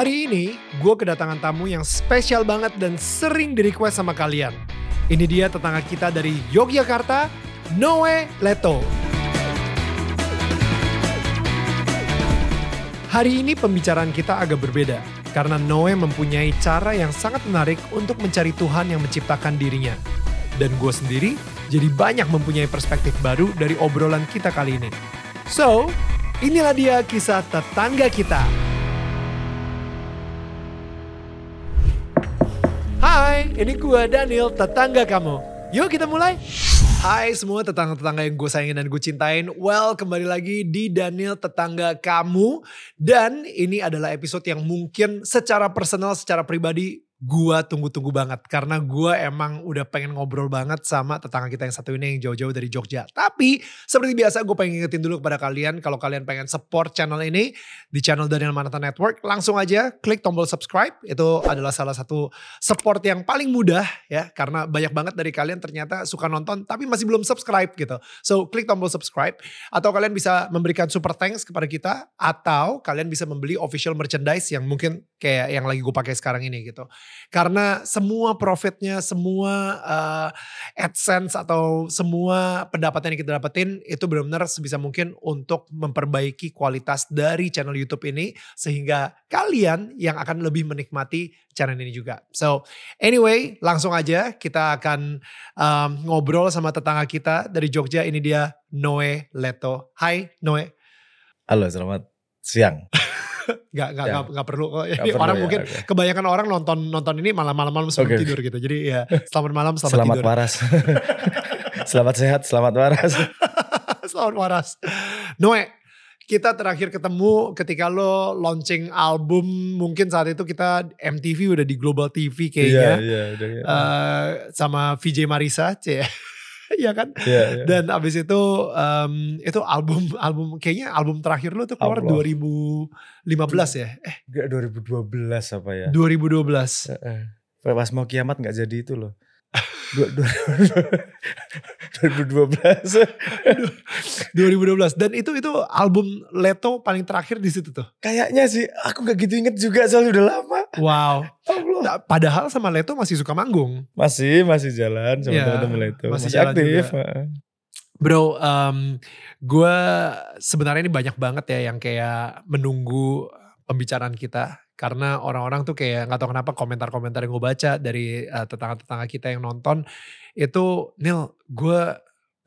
Hari ini gue kedatangan tamu yang spesial banget dan sering di request sama kalian. Ini dia tetangga kita dari Yogyakarta, Noe Leto. Hari ini pembicaraan kita agak berbeda karena Noe mempunyai cara yang sangat menarik untuk mencari Tuhan yang menciptakan dirinya. Dan gue sendiri jadi banyak mempunyai perspektif baru dari obrolan kita kali ini. So, inilah dia kisah tetangga kita. Hai, ini gue Daniel, tetangga kamu. Yuk kita mulai. Hai semua tetangga-tetangga yang gue sayangin dan gue cintain. Well, kembali lagi di Daniel Tetangga Kamu. Dan ini adalah episode yang mungkin secara personal, secara pribadi gua tunggu-tunggu banget karena gua emang udah pengen ngobrol banget sama tetangga kita yang satu ini yang jauh-jauh dari Jogja. Tapi seperti biasa gue pengen ingetin dulu kepada kalian kalau kalian pengen support channel ini di channel Daniel Manata Network langsung aja klik tombol subscribe itu adalah salah satu support yang paling mudah ya karena banyak banget dari kalian ternyata suka nonton tapi masih belum subscribe gitu. So klik tombol subscribe atau kalian bisa memberikan super thanks kepada kita atau kalian bisa membeli official merchandise yang mungkin kayak yang lagi gue pakai sekarang ini gitu. Karena semua profitnya, semua uh, AdSense atau semua pendapatan yang kita dapetin itu benar-benar sebisa mungkin untuk memperbaiki kualitas dari channel YouTube ini sehingga kalian yang akan lebih menikmati channel ini juga. So anyway, langsung aja kita akan um, ngobrol sama tetangga kita dari Jogja. Ini dia Noe Leto. Hai Noe. Halo, selamat siang. Gak, gak, ya. gak, gak perlu kok. Ini orang ya, mungkin okay. kebanyakan orang nonton nonton ini malam-malam malam sebelum okay. tidur gitu. Jadi ya selamat malam, selamat, selamat tidur. waras. selamat sehat, selamat waras. selamat waras. Noe, kita terakhir ketemu ketika lo launching album mungkin saat itu kita MTV udah di Global TV kayaknya. Iya, iya, iya. Uh, sama VJ Marisa, cie. Iya kan? Yeah, yeah. Dan abis itu um, itu album album kayaknya album terakhir lu tuh keluar Allah. 2015 ya? Eh, enggak 2012 apa ya? 2012. Uh, uh. Pas mau kiamat nggak jadi itu loh. 2012 2012 dan itu itu album Leto paling terakhir di situ tuh kayaknya sih aku gak gitu inget juga soalnya udah lama wow. Allah. padahal sama Leto masih suka manggung. Masih masih jalan sama ya, teman-teman Leto. masih, masih aktif juga. Bro, um, gue sebenarnya ini banyak banget ya yang kayak menunggu pembicaraan kita. Karena orang-orang tuh kayak nggak tahu kenapa komentar-komentar yang gue baca dari uh, tetangga-tetangga kita yang nonton itu Nil gue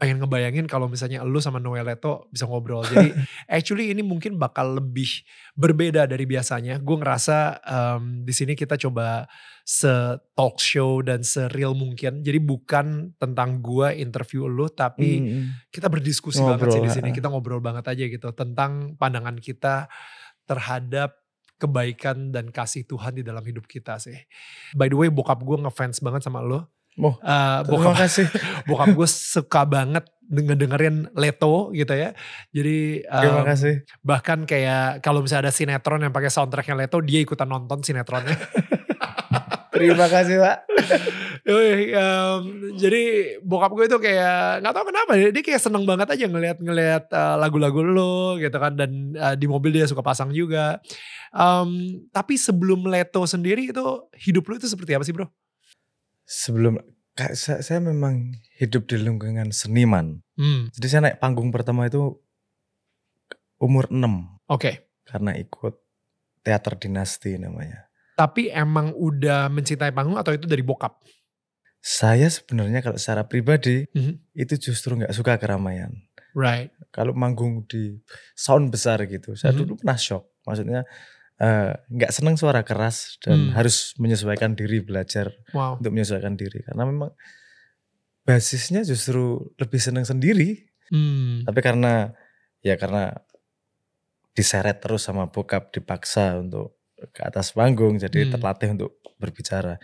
pengen ngebayangin kalau misalnya lu sama Noel Leto bisa ngobrol jadi actually ini mungkin bakal lebih berbeda dari biasanya gue ngerasa um, di sini kita coba se talk show dan se real mungkin jadi bukan tentang gue interview lu tapi hmm. kita berdiskusi ngobrol, banget sih di sini kita ngobrol banget aja gitu tentang pandangan kita terhadap kebaikan dan kasih Tuhan di dalam hidup kita sih. By the way, bokap gue ngefans banget sama lo. Oh, uh, bokap, kasih. bokap gue suka banget denger dengerin Leto gitu ya. Jadi um, terima kasih. Bahkan kayak kalau misalnya ada sinetron yang pakai soundtracknya Leto, dia ikutan nonton sinetronnya. Terima kasih pak. um, jadi bokap gue itu kayak nggak tahu kenapa dia kayak seneng banget aja ngelihat ngelihat uh, lagu-lagu lo gitu kan dan uh, di mobil dia suka pasang juga. Um, tapi sebelum Leto sendiri itu hidup lo itu seperti apa sih bro? Sebelum saya, saya memang hidup di lingkungan seniman. Hmm. Jadi saya naik panggung pertama itu umur 6. Oke. Okay. Karena ikut teater dinasti namanya. Tapi emang udah mencintai panggung atau itu dari bokap? Saya sebenarnya kalau secara pribadi mm -hmm. itu justru nggak suka keramaian. Right. Kalau manggung di sound besar gitu, saya mm -hmm. dulu pernah shock. Maksudnya nggak uh, seneng suara keras dan mm. harus menyesuaikan diri belajar wow. untuk menyesuaikan diri karena memang basisnya justru lebih seneng sendiri. Mm. Tapi karena ya karena diseret terus sama bokap dipaksa untuk ke atas panggung jadi hmm. terlatih untuk berbicara.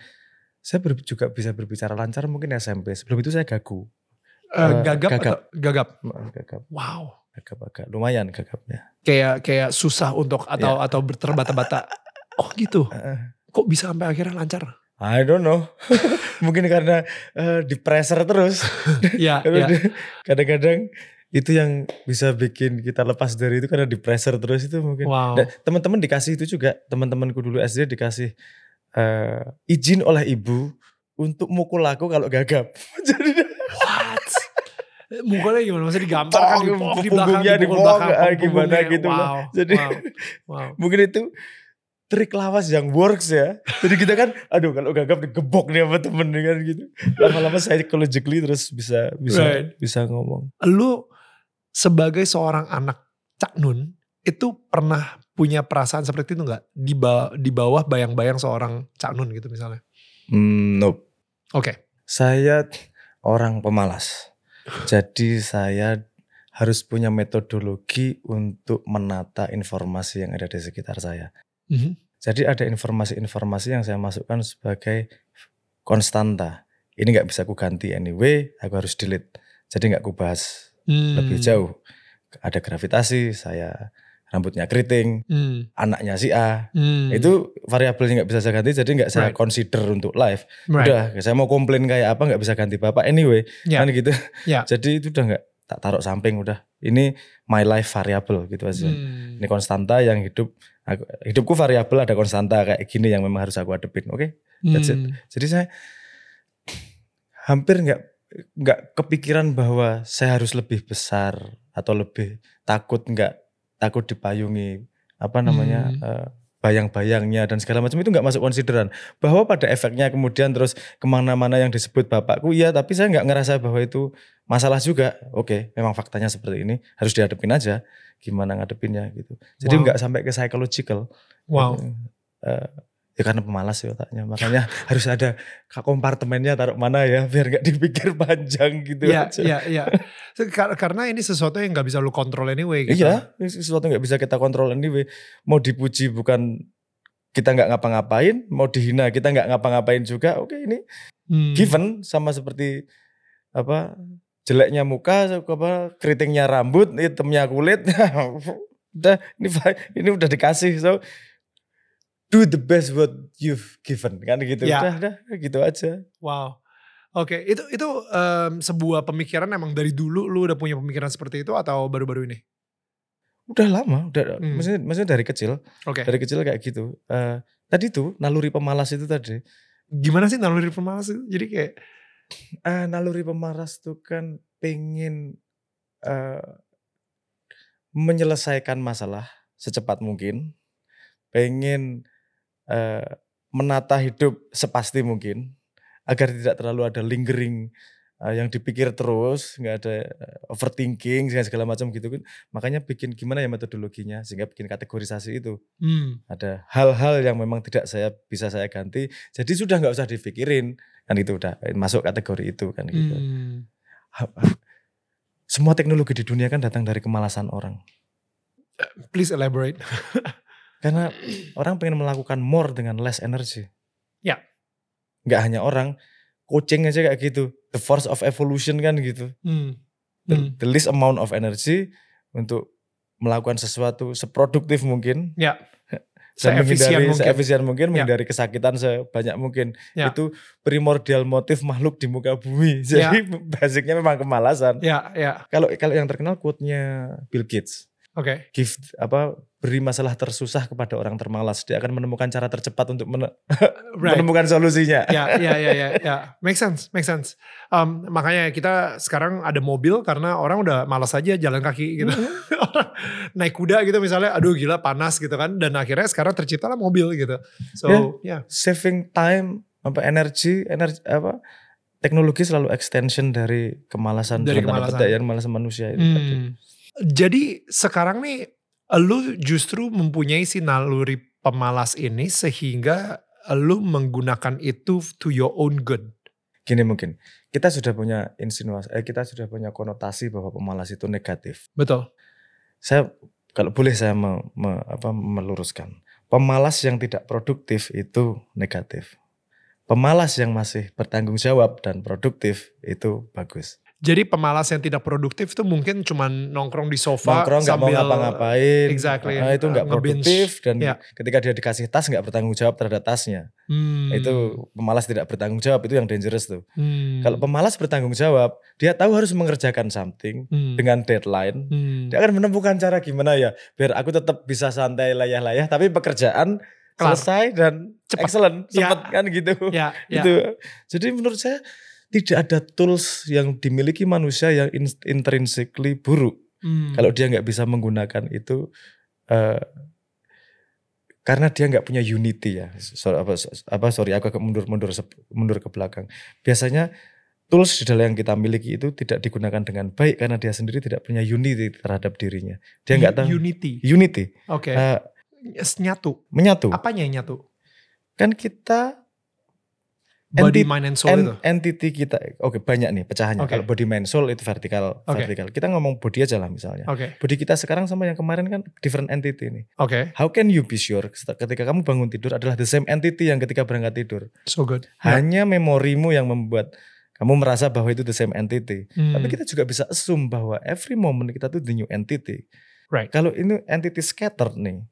Saya ber, juga bisa berbicara lancar mungkin SMP. Sebelum itu saya gagu. Uh, gagap gagap. gagap. Gagap. Wow. Gagap agak lumayan gagapnya. Kayak kayak susah untuk atau ya. atau terbata-bata. Oh gitu. Kok bisa sampai akhirnya lancar? I don't know. Mungkin karena uh, di pressure terus. Iya. ya. Kadang-kadang itu yang bisa bikin kita lepas dari itu karena di pressure terus itu mungkin. Wow. teman-teman dikasih itu juga teman-temanku dulu SD dikasih uh, izin oleh ibu untuk mukul aku kalau gagap. Jadi? Mukulnya gimana? Maksudnya digambarkan di, di belakang, di belakang, gimana gitu wow, loh. Jadi wow, wow. mungkin itu trik lawas yang works ya. Jadi kita kan, aduh kalau gagap digebok nih sama temen kan gitu. Lama-lama saya psychologically terus bisa bisa right. bisa ngomong. Lu sebagai seorang anak Cak Nun itu pernah punya perasaan seperti itu nggak di, ba di bawah bayang-bayang seorang Cak Nun gitu misalnya? Mm, nope. Oke. Okay. Saya orang pemalas. Jadi saya harus punya metodologi untuk menata informasi yang ada di sekitar saya. Mm-hmm. Jadi ada informasi-informasi yang saya masukkan sebagai konstanta. Ini nggak bisa aku ganti anyway, aku harus delete. Jadi nggak aku bahas hmm. lebih jauh. Ada gravitasi, saya rambutnya keriting, hmm. anaknya si A. Hmm. Itu variabelnya nggak bisa saya ganti, jadi nggak saya right. consider untuk live. Right. Udah, saya mau komplain kayak apa nggak bisa ganti bapak anyway, yeah. kan gitu. Yeah. jadi itu udah nggak tak taruh samping udah. Ini my life variable gitu aja. Hmm. Ini konstanta yang hidup Aku, hidupku variabel ada konstanta kayak gini yang memang harus aku hadepin. Oke, okay? that's hmm. it. Jadi saya hampir nggak nggak kepikiran bahwa saya harus lebih besar atau lebih takut nggak takut dipayungi apa namanya hmm. uh, bayang-bayangnya dan segala macam itu nggak masuk konsideran. Bahwa pada efeknya kemudian terus ke mana-mana yang disebut bapakku iya tapi saya nggak ngerasa bahwa itu masalah juga. Oke memang faktanya seperti ini harus dihadapin aja gimana ngadepinnya gitu. Jadi wow. nggak sampai ke psychological. Wow. Uh, ya karena pemalas ya otaknya makanya harus ada kompartemennya taruh mana ya biar nggak dipikir panjang gitu ya, aja. Iya iya karena ini sesuatu yang nggak bisa lu kontrol anyway. Gitu. Iya sesuatu nggak bisa kita kontrol anyway. Mau dipuji bukan kita nggak ngapa-ngapain, mau dihina kita nggak ngapa-ngapain juga. Oke ini hmm. given sama seperti apa jeleknya muka, apa keritingnya rambut, hitamnya kulit. udah ini ini udah dikasih so do the best what you've given. Kan gitu. Ya. udah udah gitu aja. Wow. Oke okay. itu itu um, sebuah pemikiran emang dari dulu lu udah punya pemikiran seperti itu atau baru-baru ini? Udah lama udah hmm. maksudnya maksudnya dari kecil. Okay. dari kecil kayak gitu. Uh, tadi tuh naluri pemalas itu tadi. Gimana sih naluri pemalas itu? Jadi kayak uh, naluri pemalas tuh kan pengen uh, menyelesaikan masalah secepat mungkin. Pengen uh, menata hidup sepasti mungkin agar tidak terlalu ada lingering uh, yang dipikir terus, nggak ada uh, overthinking segala macam gitu kan. Makanya bikin gimana ya metodologinya sehingga bikin kategorisasi itu. Hmm. Ada hal-hal yang memang tidak saya bisa saya ganti, jadi sudah nggak usah dipikirin kan itu udah masuk kategori itu kan gitu. Hmm. Semua teknologi di dunia kan datang dari kemalasan orang. Please elaborate. Karena orang pengen melakukan more dengan less energy. Ya. Gak hanya orang, coaching aja kayak gitu. The force of evolution kan gitu. Hmm. The, hmm. the least amount of energy untuk melakukan sesuatu seproduktif mungkin. Ya. Dan menghindari mungkin. seefisien mungkin, ya. menghindari kesakitan sebanyak mungkin. Ya. Itu primordial motif makhluk di muka bumi. Jadi ya. basicnya memang kemalasan. Ya, ya. Kalau kalau yang terkenal quote-nya Bill Gates. Oke. Okay. Give apa beri masalah tersusah kepada orang termalas, dia akan menemukan cara tercepat untuk men right. menemukan solusinya. Ya, ya, ya, ya, ya. Make sense, make sense. Um, makanya kita sekarang ada mobil karena orang udah malas aja jalan kaki gitu. Mm-hmm. orang naik kuda gitu misalnya, aduh gila panas gitu kan. Dan akhirnya sekarang terciptalah mobil gitu. So, yeah. yeah. Saving time, apa energi, energi apa teknologi selalu extension dari kemalasan dari kemalasan. yang malasan manusia itu. Hmm. Jadi sekarang nih lu justru mempunyai si naluri pemalas ini sehingga lu menggunakan itu to your own good. Gini mungkin, kita sudah punya insinuasi, eh, kita sudah punya konotasi bahwa pemalas itu negatif. Betul. Saya kalau boleh saya me, me, apa, meluruskan, pemalas yang tidak produktif itu negatif. Pemalas yang masih bertanggung jawab dan produktif itu bagus. Jadi pemalas yang tidak produktif itu mungkin cuma nongkrong di sofa nongkrong nggak mau ngapa-ngapain. Exactly. Nah, itu nggak produktif dan yeah. ketika dia dikasih tas nggak bertanggung jawab terhadap tasnya. Hmm. Itu pemalas tidak bertanggung jawab itu yang dangerous tuh. Hmm. Kalau pemalas bertanggung jawab, dia tahu harus mengerjakan something hmm. dengan deadline. Hmm. Dia akan menemukan cara gimana ya biar aku tetap bisa santai layah-layah tapi pekerjaan Kelar. selesai dan Cepat. excellent, cepet ya. kan gitu. Ya, ya. Gitu. Jadi menurut saya tidak ada tools yang dimiliki manusia yang intrinsically buruk. Hmm. Kalau dia nggak bisa menggunakan itu uh, karena dia nggak punya unity ya. So, apa, apa sorry aku agak mundur mundur mundur ke belakang. Biasanya tools di dalam yang kita miliki itu tidak digunakan dengan baik karena dia sendiri tidak punya unity terhadap dirinya. Dia nggak tahu unity. Unity. Oke. Okay. Uh, nyatu. Menyatu. Apanya yang nyatu? Kan kita body mind and soul en, itu entity kita oke okay, banyak nih pecahannya okay. kalau body mind soul itu vertikal okay. vertikal kita ngomong body aja lah misalnya okay. body kita sekarang sama yang kemarin kan different entity nih oke okay. how can you be sure ketika kamu bangun tidur adalah the same entity yang ketika berangkat tidur so good hanya yeah. memorimu yang membuat kamu merasa bahwa itu the same entity hmm. tapi kita juga bisa assume bahwa every moment kita tuh the new entity right kalau ini entity scattered nih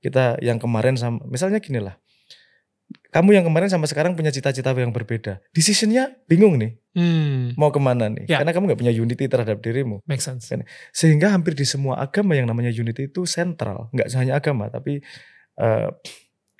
kita yang kemarin sama misalnya gini lah kamu yang kemarin sama sekarang punya cita-cita yang berbeda. Decisionnya bingung nih. Hmm. Mau ke mana nih? Ya. Karena kamu gak punya unity terhadap dirimu. Make sense. Kan? Sehingga hampir di semua agama yang namanya unity itu sentral. Gak hanya agama, tapi uh,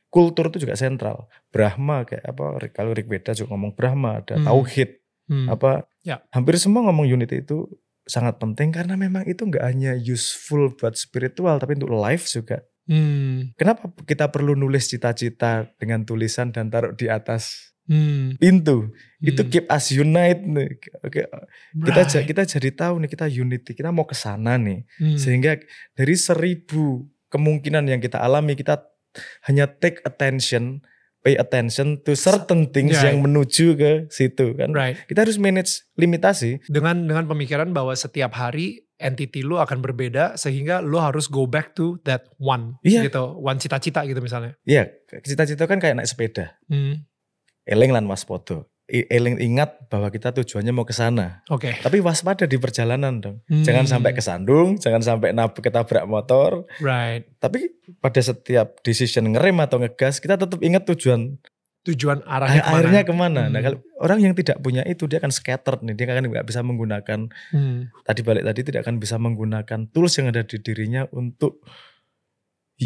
kultur itu juga sentral. Brahma kayak apa? Kalau Rik Beda juga ngomong Brahma, ada hmm. Tauhid. Hmm. Apa? Ya. Hampir semua ngomong unity itu sangat penting karena memang itu nggak hanya useful buat spiritual, tapi untuk life juga. Hmm. Kenapa kita perlu nulis cita-cita dengan tulisan dan taruh di atas hmm. pintu? Hmm. Itu keep us unite nih. Oke, kita right. kita jadi tahu nih kita unity, kita mau ke sana nih. Hmm. Sehingga dari seribu kemungkinan yang kita alami kita hanya take attention pay attention to certain things yeah. yang menuju ke situ kan. Right. Kita harus manage limitasi dengan dengan pemikiran bahwa setiap hari entity lu akan berbeda sehingga lu harus go back to that one yeah. gitu one cita-cita gitu misalnya iya yeah, cita-cita kan kayak naik sepeda hmm. eleng lan waspada Eling ingat bahwa kita tujuannya mau ke sana. Oke. Okay. Tapi waspada di perjalanan dong. Hmm. Jangan sampai kesandung, jangan sampai nabrak ketabrak motor. Right. Tapi pada setiap decision ngerem atau ngegas, kita tetap ingat tujuan tujuan arahnya ke mana. akhirnya ke mana. Nah, hmm. Nah kalau orang yang tidak punya itu dia akan scattered nih, dia akan nggak bisa menggunakan hmm. tadi balik tadi tidak akan bisa menggunakan tools yang ada di dirinya untuk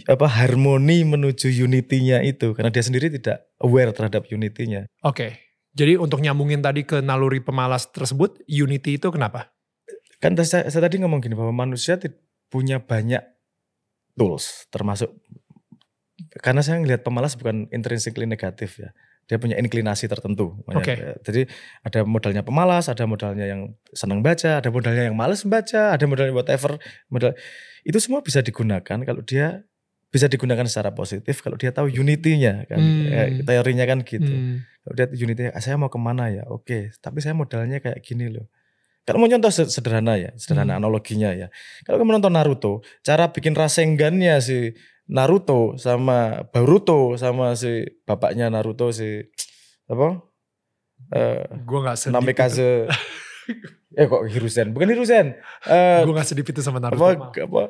apa harmoni menuju unity-nya itu karena dia sendiri tidak aware terhadap unity-nya. Oke. Okay. Jadi untuk nyambungin tadi ke naluri pemalas tersebut, unity itu kenapa? Kan saya, saya tadi ngomong gini bahwa manusia punya banyak tools termasuk karena saya ngelihat pemalas bukan intrinsically negatif ya. Dia punya inklinasi tertentu. Okay. Jadi ada modalnya pemalas, ada modalnya yang senang baca, ada modalnya yang males membaca, ada modalnya whatever. Modal itu semua bisa digunakan kalau dia bisa digunakan secara positif kalau dia tahu unity-nya kan. Hmm. Ya, teorinya kan gitu. Hmm. Kalau dia unity ah, saya mau ke mana ya? Oke, tapi saya modalnya kayak gini loh. Kalau mau contoh sederhana ya, sederhana hmm. analoginya ya. Kalau kamu nonton Naruto, cara bikin rasengannya si Naruto sama Boruto sama si bapaknya Naruto si apa? Uh, gua nggak sedih. Namikaze. eh kok Hiruzen? Bukan Hiruzen. Uh, gua gak sedih itu sama Naruto. Apa, apa?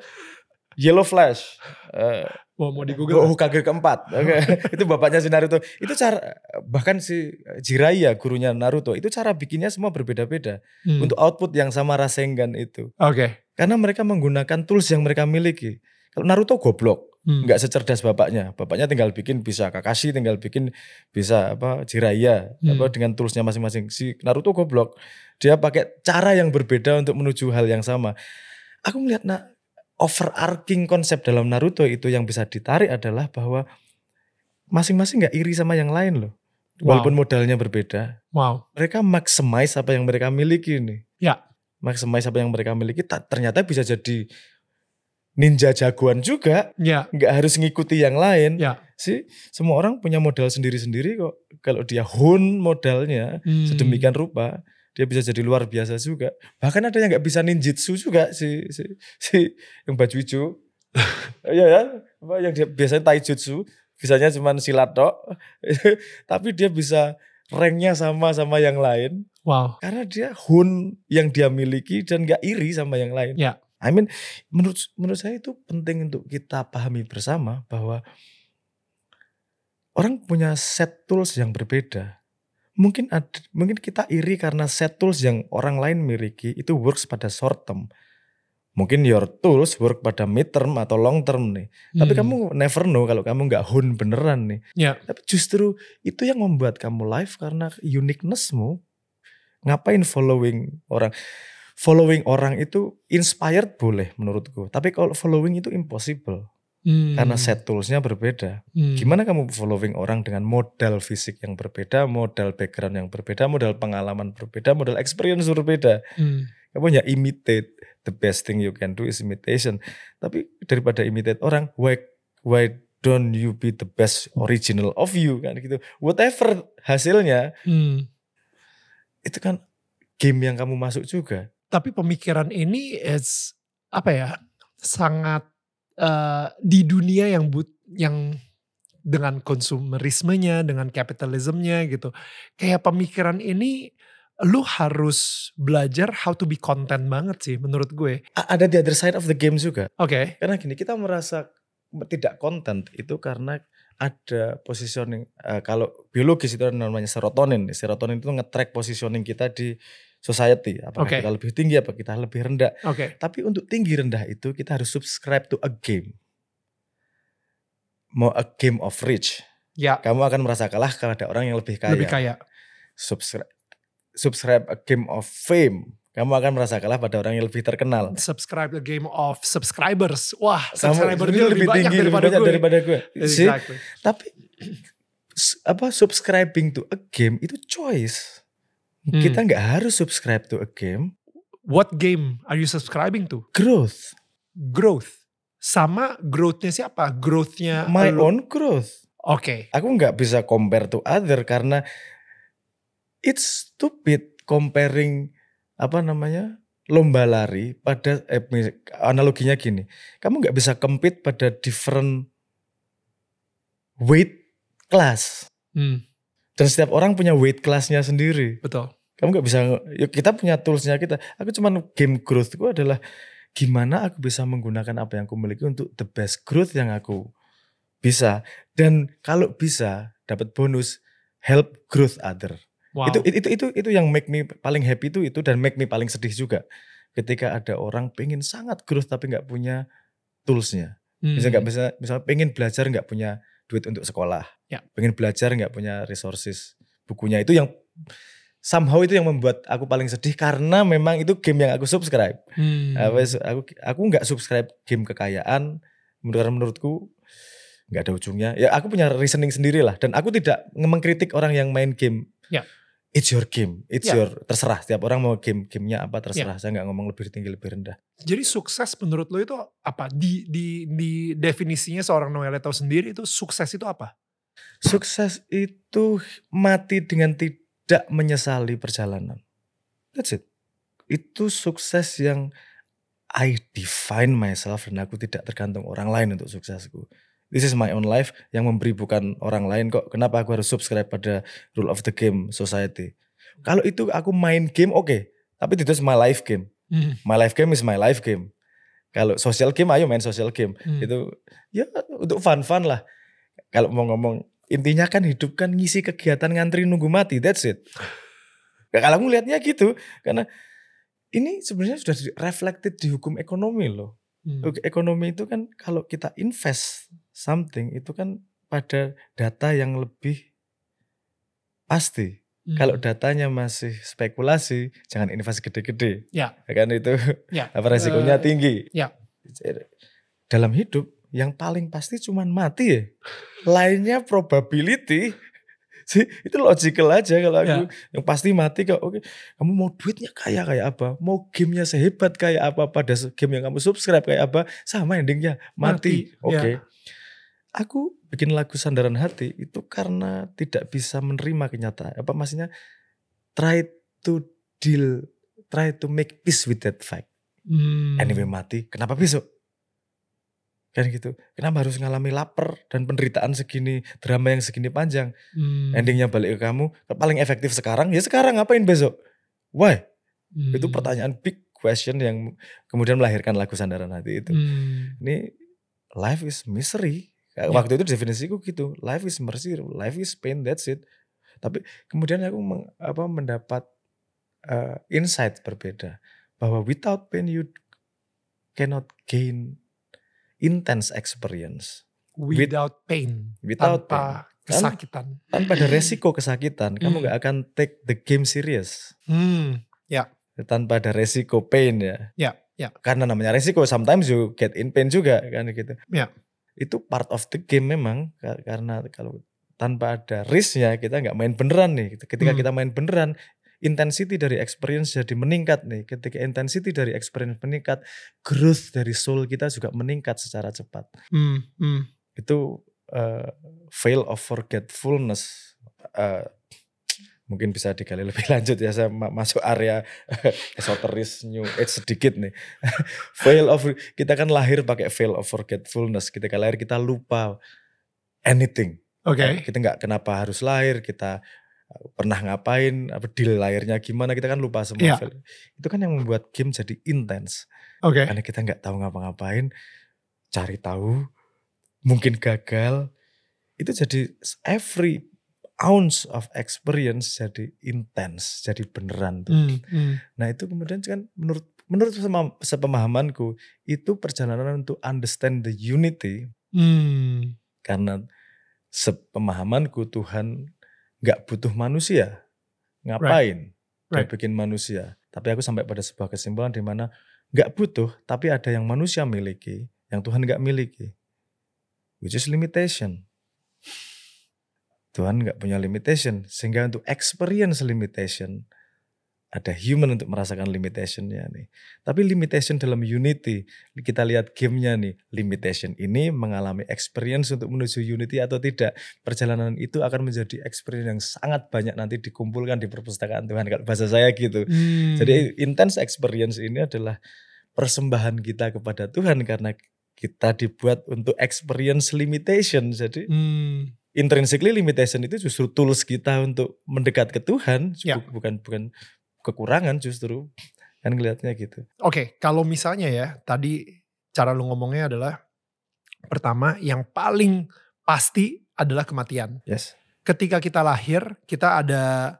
Yellow Flash. Uh, oh, mau di Google. Oh, Hokage keempat. Oke. Okay. itu bapaknya si Naruto. Itu cara bahkan si Jiraiya gurunya Naruto, itu cara bikinnya semua berbeda-beda hmm. untuk output yang sama Rasengan itu. Oke. Okay. Karena mereka menggunakan tools yang mereka miliki. Kalau Naruto goblok hmm. nggak secerdas bapaknya. Bapaknya tinggal bikin bisa Kakashi, tinggal bikin bisa apa Jiraiya hmm. apa dengan toolsnya masing-masing. Si Naruto goblok, dia pakai cara yang berbeda untuk menuju hal yang sama. Aku ngeliat nak overarching konsep dalam Naruto itu yang bisa ditarik adalah bahwa masing-masing nggak iri sama yang lain loh. Wow. Walaupun modalnya berbeda. Wow. Mereka maximize apa yang mereka miliki nih. Ya. Maximize apa yang mereka miliki ternyata bisa jadi ninja jagoan juga. Ya. Nggak harus ngikuti yang lain. Ya. Sih, semua orang punya modal sendiri-sendiri kok. Kalau dia hun modalnya hmm. sedemikian rupa, dia bisa jadi luar biasa juga. Bahkan ada yang nggak bisa ninjutsu juga si si si yang baju hijau. Iya ya, apa yang dia biasanya taijutsu, bisanya cuma silat tok. Tapi dia bisa ranknya sama sama yang lain. Wow. Karena dia hun yang dia miliki dan gak iri sama yang lain. Ya. I mean, menurut menurut saya itu penting untuk kita pahami bersama bahwa orang punya set tools yang berbeda. Mungkin ada, mungkin kita iri karena set tools yang orang lain miliki itu works pada short term. Mungkin your tools work pada mid term atau long term nih. Hmm. Tapi kamu never know kalau kamu nggak hun beneran nih. Ya. Tapi justru itu yang membuat kamu live karena uniquenessmu. Ngapain following orang? Following orang itu inspired boleh menurutku. Tapi kalau following itu impossible. Hmm. Karena set toolsnya berbeda. Hmm. Gimana kamu following orang dengan modal fisik yang berbeda, modal background yang berbeda, modal pengalaman berbeda, modal experience berbeda. Hmm. Kamu hanya imitate the best thing you can do is imitation. Tapi daripada imitate orang, why why don't you be the best original of you kan gitu. Whatever hasilnya, hmm. itu kan game yang kamu masuk juga. Tapi pemikiran ini is apa ya sangat uh, di dunia yang but yang dengan konsumerismenya, dengan kapitalismenya gitu. Kayak pemikiran ini lu harus belajar how to be content banget sih menurut gue. Ada the other side of the game juga. Oke. Okay. Karena gini, kita merasa tidak content itu karena ada positioning uh, kalau biologis itu namanya serotonin. Serotonin itu nge-track positioning kita di society. Apakah okay. kita lebih tinggi apa kita lebih rendah. Okay. Tapi untuk tinggi rendah itu kita harus subscribe to a game. Mau a game of rich. Ya. Kamu akan merasa kalah kalau ada orang yang lebih kaya. Lebih kaya. Subscribe subscribe a game of fame, kamu akan merasa kalah pada orang yang lebih terkenal. Subscribe a game of subscribers. Wah, subscriber dia lebih, lebih banyak tinggi, daripada lebih gue. daripada gue. Exactly. Tapi apa subscribing to a game itu choice. Hmm. Kita nggak harus subscribe to a game. What game are you subscribing to? Growth. Growth. Sama growthnya siapa? Growthnya my own growth. Oke. Okay. Aku nggak bisa compare to other karena it's stupid comparing apa namanya lomba lari pada eh, analoginya gini kamu nggak bisa compete pada different weight class hmm. Dan setiap orang punya weight classnya sendiri betul kamu nggak bisa ya kita punya toolsnya kita aku cuman game growth itu adalah gimana aku bisa menggunakan apa yang aku miliki untuk the best growth yang aku bisa dan kalau bisa dapat bonus help growth other Wow. Itu itu itu itu yang make me paling happy itu itu dan make me paling sedih juga ketika ada orang pengen sangat growth tapi nggak punya toolsnya. Hmm. Bisa nggak bisa misalnya pengen belajar nggak punya duit untuk sekolah. Ya. Pengen belajar nggak punya resources bukunya itu yang somehow itu yang membuat aku paling sedih karena memang itu game yang aku subscribe. Hmm. Aku aku nggak subscribe game kekayaan. Menurut menurutku nggak ada ujungnya. Ya aku punya reasoning sendiri lah dan aku tidak mengkritik orang yang main game. Ya It's your game, it's yeah. your terserah. Setiap orang mau game gamenya apa terserah. Yeah. Saya nggak ngomong lebih tinggi lebih rendah. Jadi sukses menurut lo itu apa? Di di di definisinya seorang Noel tahu sendiri itu sukses itu apa? Sukses itu mati dengan tidak menyesali perjalanan. That's it. Itu sukses yang I define myself dan aku tidak tergantung orang lain untuk suksesku this is my own life yang memberi bukan orang lain kok. Kenapa aku harus subscribe pada rule of the game society? Kalau itu aku main game oke, okay. tapi itu my life game. Hmm. My life game is my life game. Kalau social game ayo main social game. Hmm. Itu ya untuk fun-fun lah. Kalau mau ngomong intinya kan hidup kan ngisi kegiatan ngantri nunggu mati. That's it. Ya, kalau aku lihatnya gitu karena ini sebenarnya sudah reflected di hukum ekonomi loh. Hmm. Ekonomi itu kan kalau kita invest something itu kan pada data yang lebih pasti. Hmm. Kalau datanya masih spekulasi, jangan investasi gede-gede. Ya. ya. Kan itu ya. apa resikonya uh, tinggi. Ya. Dalam hidup yang paling pasti cuman mati ya. Lainnya probability sih itu logical aja kalau aku yeah. yang pasti mati kok oke kamu mau duitnya kayak kayak apa mau gamenya sehebat kayak apa pada game yang kamu subscribe kayak apa sama endingnya mati, mati. oke okay. yeah. Aku bikin lagu sandaran hati itu karena tidak bisa menerima kenyataan apa maksudnya try to deal try to make peace with that fact hmm. anyway mati kenapa besok kan gitu kenapa harus ngalami lapar dan penderitaan segini drama yang segini panjang hmm. endingnya balik ke kamu paling efektif sekarang ya sekarang ngapain besok Why? Hmm. Itu pertanyaan big question yang kemudian melahirkan lagu Sandaran Hati itu. Hmm. Ini life is misery. Yeah. Waktu itu definisiku gitu. Life is mercy, life is pain, that's it. Tapi kemudian aku meng, apa, mendapat uh, insight berbeda bahwa without pain you cannot gain intense experience. Without pain. Without tanpa pain kesakitan. Tanpa ada resiko kesakitan, kamu hmm. gak akan take the game serious. Hmm, ya. Tanpa ada resiko pain ya. Ya, ya. Karena namanya resiko, sometimes you get in pain juga kan gitu. Ya. Itu part of the game memang karena kalau tanpa ada risknya kita nggak main beneran nih. Ketika hmm. kita main beneran, intensity dari experience jadi meningkat nih. Ketika intensity dari experience meningkat, growth dari soul kita juga meningkat secara cepat. Hmm, hmm. Itu uh, veil of forgetfulness uh, mungkin bisa digali lebih lanjut ya saya masuk area esoteris new age sedikit nih veil of kita kan lahir pakai veil of forgetfulness ketika lahir kita lupa anything oke okay. kita nggak kenapa harus lahir kita pernah ngapain apa deal lahirnya gimana kita kan lupa semua yeah. itu kan yang membuat game jadi intens okay. karena kita nggak tahu ngapa-ngapain cari tahu mungkin gagal itu jadi every ounce of experience jadi intens jadi beneran tuh. Mm, mm. Nah itu kemudian kan menurut menurut sepemahamanku itu perjalanan untuk understand the unity mm. karena sepemahamanku Tuhan nggak butuh manusia ngapain right. Right. bikin manusia tapi aku sampai pada sebuah kesimpulan di mana nggak butuh tapi ada yang manusia miliki yang Tuhan nggak miliki which is limitation. Tuhan nggak punya limitation, sehingga untuk experience limitation ada human untuk merasakan limitationnya nih. Tapi limitation dalam unity, kita lihat gamenya nih, limitation ini mengalami experience untuk menuju unity atau tidak. Perjalanan itu akan menjadi experience yang sangat banyak nanti dikumpulkan di perpustakaan Tuhan, kalau bahasa saya gitu. Hmm. Jadi intense experience ini adalah persembahan kita kepada Tuhan karena kita dibuat untuk experience limitation. Jadi hmm. Intrinsically limitation itu justru tools kita untuk mendekat ke Tuhan, ya. bukan bukan kekurangan justru. Kan ngelihatnya gitu. Oke, okay, kalau misalnya ya tadi cara lu ngomongnya adalah pertama yang paling pasti adalah kematian. Yes. Ketika kita lahir, kita ada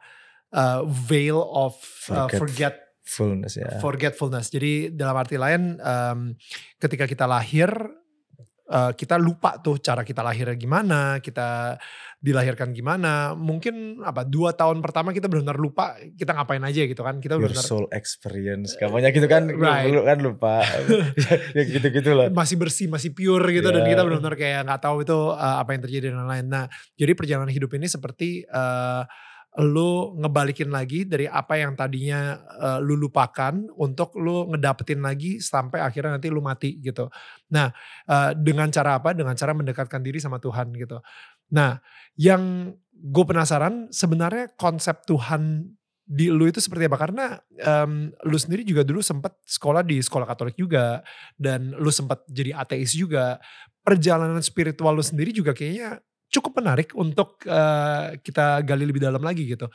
uh, veil of uh, forget, forget Forgetfulness ya. Forgetfulness. Jadi dalam arti lain um, ketika kita lahir uh, kita lupa tuh cara kita lahirnya gimana, kita dilahirkan gimana. Mungkin apa dua tahun pertama kita benar-benar lupa kita ngapain aja gitu kan. Kita benar soul experience. Kamunya gitu kan right. dulu kan lupa. ya gitu-gitu lah. Masih bersih, masih pure gitu yeah. dan kita benar-benar kayak nggak tahu itu uh, apa yang terjadi dan lain-lain. Nah, jadi perjalanan hidup ini seperti uh, lu ngebalikin lagi dari apa yang tadinya uh, lu lupakan untuk lu ngedapetin lagi sampai akhirnya nanti lu mati gitu. Nah, uh, dengan cara apa? Dengan cara mendekatkan diri sama Tuhan gitu. Nah, yang gue penasaran sebenarnya konsep Tuhan di lu itu seperti apa? Karena um, lu sendiri juga dulu sempat sekolah di sekolah Katolik juga dan lu sempat jadi ateis juga. Perjalanan spiritual lu sendiri juga kayaknya cukup menarik untuk uh, kita gali lebih dalam lagi gitu.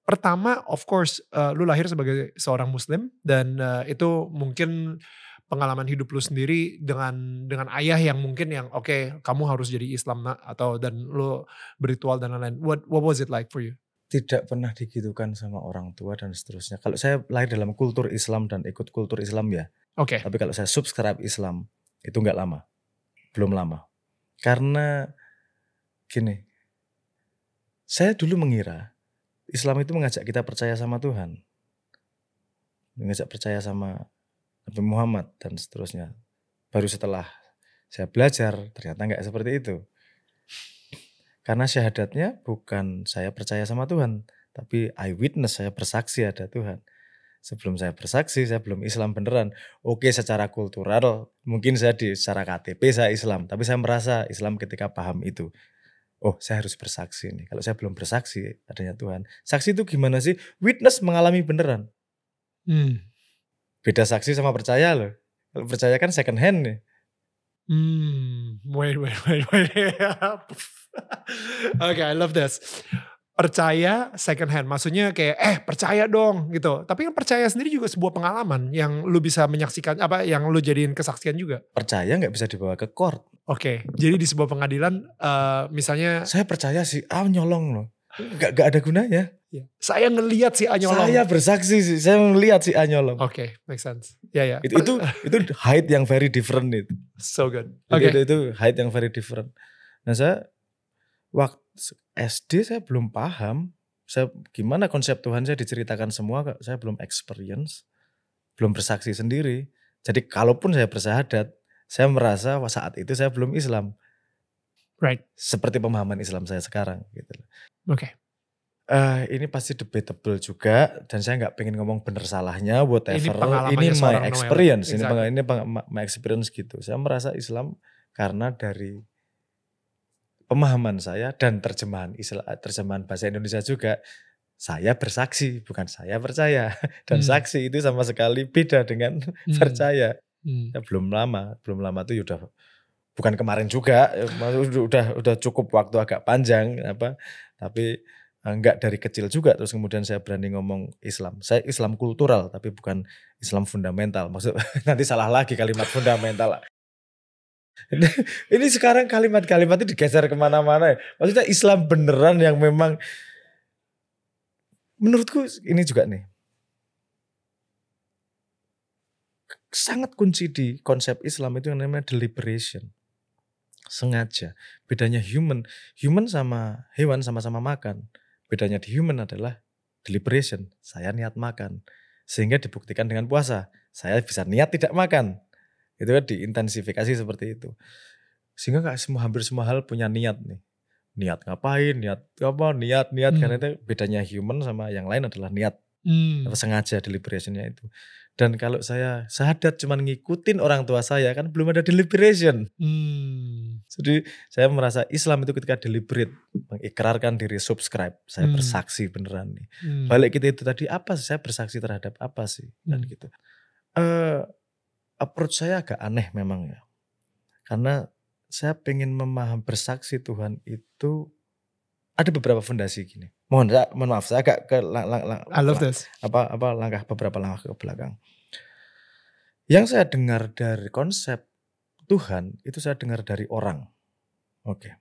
Pertama, of course, uh, lu lahir sebagai seorang Muslim dan uh, itu mungkin pengalaman hidup lu sendiri dengan dengan ayah yang mungkin yang oke okay, kamu harus jadi Islam nak atau dan lu beritual dan lain-lain. What what was it like for you? Tidak pernah digitukan sama orang tua dan seterusnya. Kalau saya lahir dalam kultur Islam dan ikut kultur Islam ya. Oke. Okay. Tapi kalau saya subscribe Islam itu nggak lama, belum lama. Karena Gini, saya dulu mengira Islam itu mengajak kita percaya sama Tuhan. Mengajak percaya sama Nabi Muhammad dan seterusnya. Baru setelah saya belajar ternyata nggak seperti itu. Karena syahadatnya bukan saya percaya sama Tuhan, tapi eyewitness saya bersaksi ada Tuhan. Sebelum saya bersaksi, saya belum Islam beneran. Oke, secara kultural mungkin saya di secara KTP saya Islam, tapi saya merasa Islam ketika paham itu oh saya harus bersaksi nih. Kalau saya belum bersaksi adanya Tuhan. Saksi itu gimana sih? Witness mengalami beneran. Hmm. Beda saksi sama percaya loh. Kalau percaya kan second hand nih. Hmm, wait, wait, wait, wait. okay, I love this. percaya second hand. Maksudnya kayak eh percaya dong gitu. Tapi kan percaya sendiri juga sebuah pengalaman yang lu bisa menyaksikan apa yang lu jadiin kesaksian juga. Percaya nggak bisa dibawa ke court. Oke, okay. jadi di sebuah pengadilan uh, misalnya saya percaya sih ah nyolong loh. Gak, gak ada gunanya. Ya. Saya ngelihat si Anyolong. Saya bersaksi sih, saya ngelihat si Anyolong. Oke, okay, make sense. Ya ya. Itu itu itu height yang very different itu. So good. Oke. Okay. Itu, itu height yang very different. Nah saya waktu SD saya belum paham saya gimana konsep Tuhan saya diceritakan semua saya belum experience belum bersaksi sendiri jadi kalaupun saya bersahadat saya merasa saat itu saya belum Islam right seperti pemahaman Islam saya sekarang gitu oke okay. Uh, ini pasti debatable juga dan saya nggak pengen ngomong bener salahnya whatever ini, ini my experience exactly. ini ini my experience gitu saya merasa Islam karena dari pemahaman saya dan terjemahan Islam, terjemahan bahasa Indonesia juga saya bersaksi bukan saya percaya dan hmm. saksi itu sama sekali beda dengan hmm. percaya hmm. Ya, belum lama belum lama tuh ya udah bukan kemarin juga udah udah cukup waktu agak panjang apa tapi eh, enggak dari kecil juga terus kemudian saya berani ngomong Islam saya Islam kultural tapi bukan Islam fundamental maksud nanti salah lagi kalimat fundamental ini sekarang kalimat-kalimat itu digeser ke mana-mana ya. Maksudnya Islam beneran yang memang menurutku ini juga nih. Sangat kunci di konsep Islam itu yang namanya deliberation. Sengaja. Bedanya human. Human sama hewan sama-sama makan. Bedanya di human adalah deliberation. Saya niat makan. Sehingga dibuktikan dengan puasa. Saya bisa niat tidak makan itu kan diintensifikasi seperti itu sehingga nggak semua hampir semua hal punya niat nih niat ngapain niat apa niat niat hmm. karena itu bedanya human sama yang lain adalah niat hmm. sengaja deliberationnya itu dan kalau saya sahadat cuma ngikutin orang tua saya kan belum ada deliberation hmm. jadi saya merasa Islam itu ketika deliberate mengikrarkan diri subscribe saya hmm. bersaksi beneran nih hmm. balik kita itu tadi apa sih saya bersaksi terhadap apa sih dan hmm. gitu uh, approach saya agak aneh memang ya. Karena saya pengen memaham bersaksi Tuhan itu ada beberapa fondasi gini. Mohon, mohon maaf, saya agak ke lang, lang, lang, I love this. Apa apa langkah beberapa langkah ke belakang. Yang saya dengar dari konsep Tuhan itu saya dengar dari orang. Oke.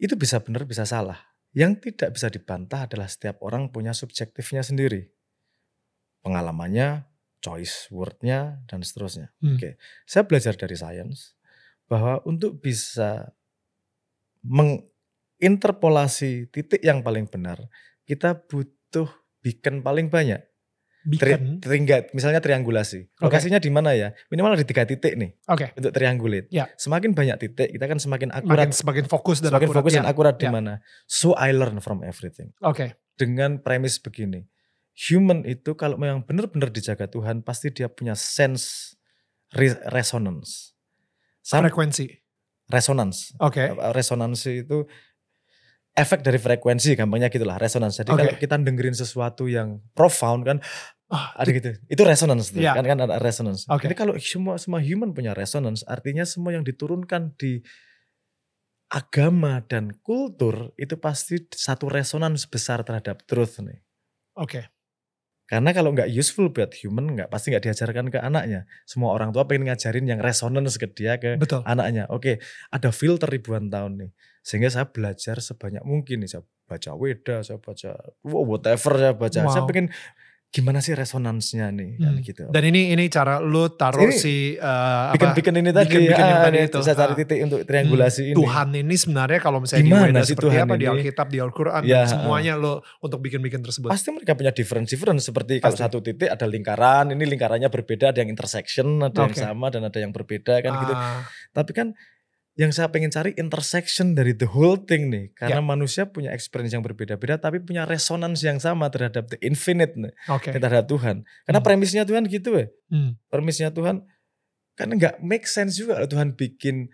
Itu bisa benar, bisa salah. Yang tidak bisa dibantah adalah setiap orang punya subjektifnya sendiri. Pengalamannya, choice wordnya dan seterusnya. Hmm. Oke, saya belajar dari sains bahwa untuk bisa menginterpolasi titik yang paling benar, kita butuh beacon paling banyak. Beacon? Tri, misalnya triangulasi. Lokasinya di mana ya? Minimal ada tiga titik nih. Oke. Okay. Untuk triangulate. Ya. Semakin banyak titik, kita kan semakin akurat. Makin, semakin fokus dan semakin akurat. fokus dan ya. akurat di ya. mana. So I learn from everything. Oke. Okay. Dengan premis begini human itu kalau memang benar-benar dijaga Tuhan pasti dia punya sense resonance. Sam, frekuensi. Resonance. Oke. Okay. Resonansi itu efek dari frekuensi gampangnya gitulah resonance. Jadi okay. kalau kita dengerin sesuatu yang profound kan oh, ada gitu. Itu resonance. Yeah. Kan kan ada resonance. Okay. Jadi kalau semua semua human punya resonance artinya semua yang diturunkan di agama dan kultur itu pasti satu resonance besar terhadap truth nih. Oke. Okay. Karena kalau nggak useful buat human, nggak pasti nggak diajarkan ke anaknya. Semua orang tua pengen ngajarin yang resonance ke dia ke Betul. anaknya. Oke, ada filter ribuan tahun nih, sehingga saya belajar sebanyak mungkin nih. Saya baca Weda, saya baca whatever saya baca. Wow. Saya pengen gimana sih resonansnya nih kan hmm. gitu. Dan ini ini cara lu taruh ini, si uh, bikin bikin ini tadi bikin, bikin ah, ini itu. bisa cari ah. titik untuk triangulasi hmm. ini. Tuhan ini sebenarnya kalau misalnya gimana di seperti Tuhan apa ini? di Alkitab di Al-Qur'an ya, semuanya lo untuk bikin-bikin tersebut. Pasti mereka punya difference difference seperti kalau satu titik ada lingkaran, ini lingkarannya berbeda, ada yang intersection, ada okay. yang sama dan ada yang berbeda kan gitu. ah. gitu. Tapi kan yang saya pengen cari intersection dari the whole thing nih karena yeah. manusia punya experience yang berbeda-beda tapi punya resonance yang sama terhadap the infinite nih okay. terhadap Tuhan karena hmm. premisnya Tuhan gitu ya hmm. premisnya Tuhan kan nggak make sense juga Tuhan bikin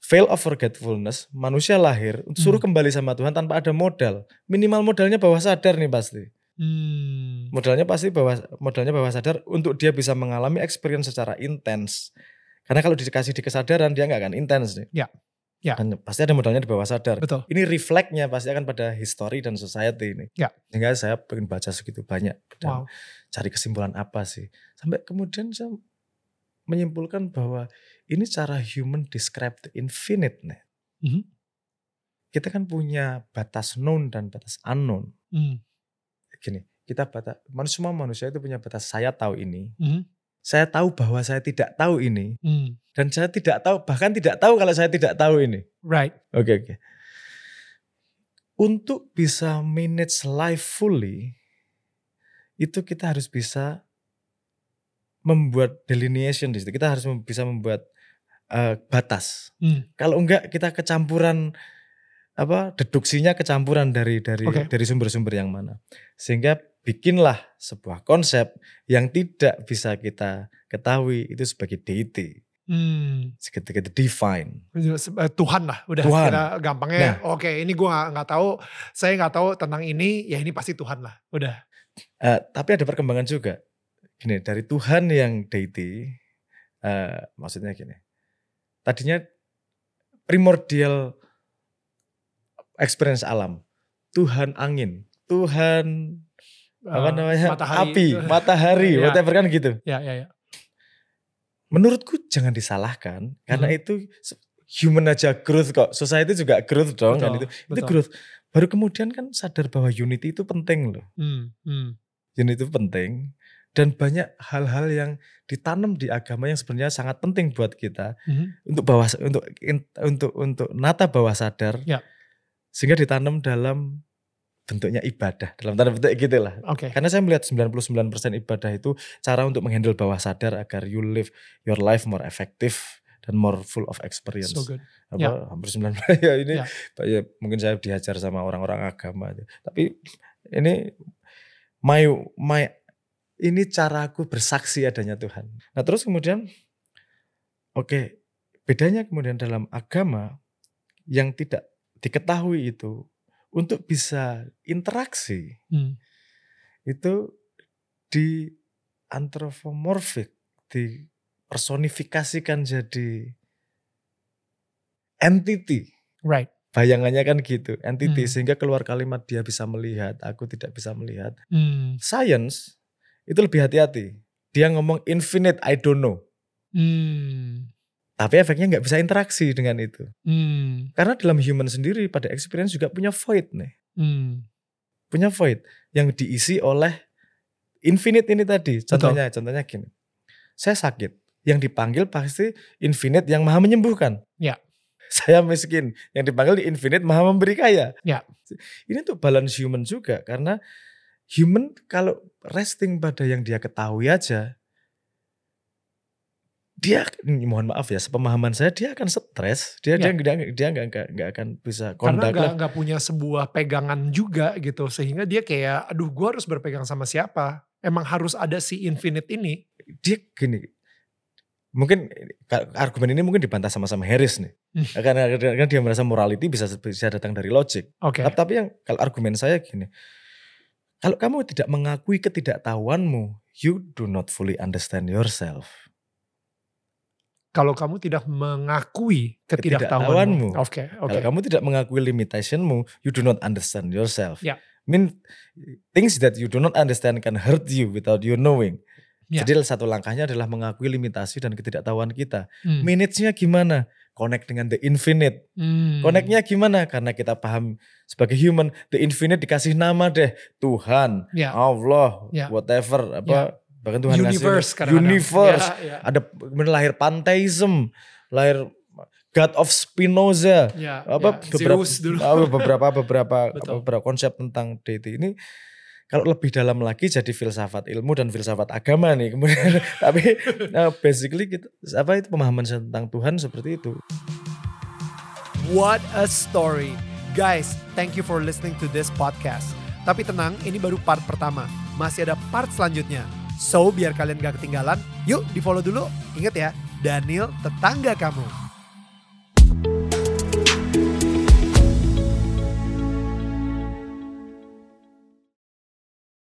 fail of forgetfulness manusia lahir hmm. suruh kembali sama Tuhan tanpa ada modal minimal modalnya bawah sadar nih pasti hmm. modalnya pasti bawah modalnya bawah sadar untuk dia bisa mengalami experience secara intens karena kalau dikasih di kesadaran dia nggak akan intens nih. Ya. Ya. Dan pasti ada modalnya di bawah sadar. Betul. Ini refleksnya pasti akan pada history dan society ini. Ya. Sehingga saya pengen baca segitu banyak dan wow. cari kesimpulan apa sih. Sampai kemudian saya menyimpulkan bahwa ini cara human describe the infinite. Mm -hmm. Kita kan punya batas known dan batas unknown. Mm. Gini, kita batas, manusia semua manusia itu punya batas saya tahu ini. Mm -hmm saya tahu bahwa saya tidak tahu ini hmm. dan saya tidak tahu bahkan tidak tahu kalau saya tidak tahu ini. Right. Oke okay, oke. Okay. Untuk bisa manage life fully itu kita harus bisa membuat delineation di situ. Kita harus bisa membuat uh, batas. Hmm. Kalau enggak kita kecampuran apa deduksinya kecampuran dari dari okay. dari sumber-sumber yang mana. Sehingga bikinlah sebuah konsep yang tidak bisa kita ketahui itu sebagai deity. Hmm. Seketika itu define. Eh, Tuhan lah, udah Tuhan. kira gampangnya. Nah, Oke, ini gue nggak tahu, saya nggak tahu tentang ini, ya ini pasti Tuhan lah, udah. Uh, tapi ada perkembangan juga. Gini, dari Tuhan yang deity, uh, maksudnya gini. Tadinya primordial experience alam, Tuhan angin, Tuhan apa namanya matahari. api matahari ya. whatever kan gitu ya ya ya menurutku jangan disalahkan karena hmm. itu human aja growth kok society juga growth dong kan betul, kan itu betul. itu growth baru kemudian kan sadar bahwa unity itu penting loh hmm, hmm. unity itu penting dan banyak hal-hal yang ditanam di agama yang sebenarnya sangat penting buat kita hmm. untuk bawah untuk untuk untuk nata bawah sadar ya. sehingga ditanam dalam bentuknya ibadah dalam tanda petik gitu lah. Okay. Karena saya melihat 99% ibadah itu cara untuk menghandle bawah sadar agar you live your life more effective dan more full of experience. So good. Apa yeah. hampir 90 ya ini yeah. ya mungkin saya diajar sama orang-orang agama Tapi ini my my ini caraku bersaksi adanya Tuhan. Nah, terus kemudian oke, okay, bedanya kemudian dalam agama yang tidak diketahui itu untuk bisa interaksi hmm. itu di anthropomorphic dipersonifikasikan jadi entity. Right. Bayangannya kan gitu, entity hmm. sehingga keluar kalimat dia bisa melihat, aku tidak bisa melihat. Hmm. Science itu lebih hati-hati. Dia ngomong infinite, I don't know. Hmm. Tapi efeknya nggak bisa interaksi dengan itu. Hmm. Karena dalam human sendiri pada experience juga punya void nih. Hmm. Punya void yang diisi oleh infinite ini tadi. Contohnya, Betul. contohnya gini. Saya sakit, yang dipanggil pasti infinite yang maha menyembuhkan. Ya. Saya miskin, yang dipanggil di infinite maha memberi kaya. Ya. Ini tuh balance human juga karena human kalau resting pada yang dia ketahui aja, dia mohon maaf ya sepemahaman saya dia akan stres dia ya. dia dia nggak nggak nggak akan bisa kontak karena nggak punya sebuah pegangan juga gitu sehingga dia kayak aduh gue harus berpegang sama siapa emang harus ada si infinite ini dia gini mungkin argumen ini mungkin dibantah sama-sama Harris nih hmm. karena, karena dia merasa morality bisa bisa datang dari logic okay. tapi yang kalau argumen saya gini kalau kamu tidak mengakui ketidaktahuanmu you do not fully understand yourself kalau kamu tidak mengakui ketidaktahuanmu. Oke, okay, oke. Okay. Kalau kamu tidak mengakui limitationmu, you do not understand yourself. Yeah. I mean things that you do not understand can hurt you without you knowing. Yeah. Jadi satu langkahnya adalah mengakui limitasi dan ketidaktahuan kita. Hmm. Manage-nya gimana? Connect dengan the infinite. Hmm. Connect-nya gimana? Karena kita paham sebagai human, the infinite dikasih nama deh, Tuhan, yeah. Allah, yeah. whatever apa yeah bahkan Tuhan universe kasih universe. Ya, ya. ada lahir pantheism lahir God of Spinoza. Ya, apa ya. beberapa dulu. beberapa beberapa beberapa konsep tentang deity ini kalau lebih dalam lagi jadi filsafat ilmu dan filsafat agama nih. Kemudian tapi uh, basically kita apa itu pemahaman tentang Tuhan seperti itu. What a story. Guys thank you for listening to this podcast. Tapi tenang ini baru part pertama. Masih ada part selanjutnya So biar kalian gak ketinggalan, yuk di follow dulu. Ingat ya, Daniel tetangga kamu.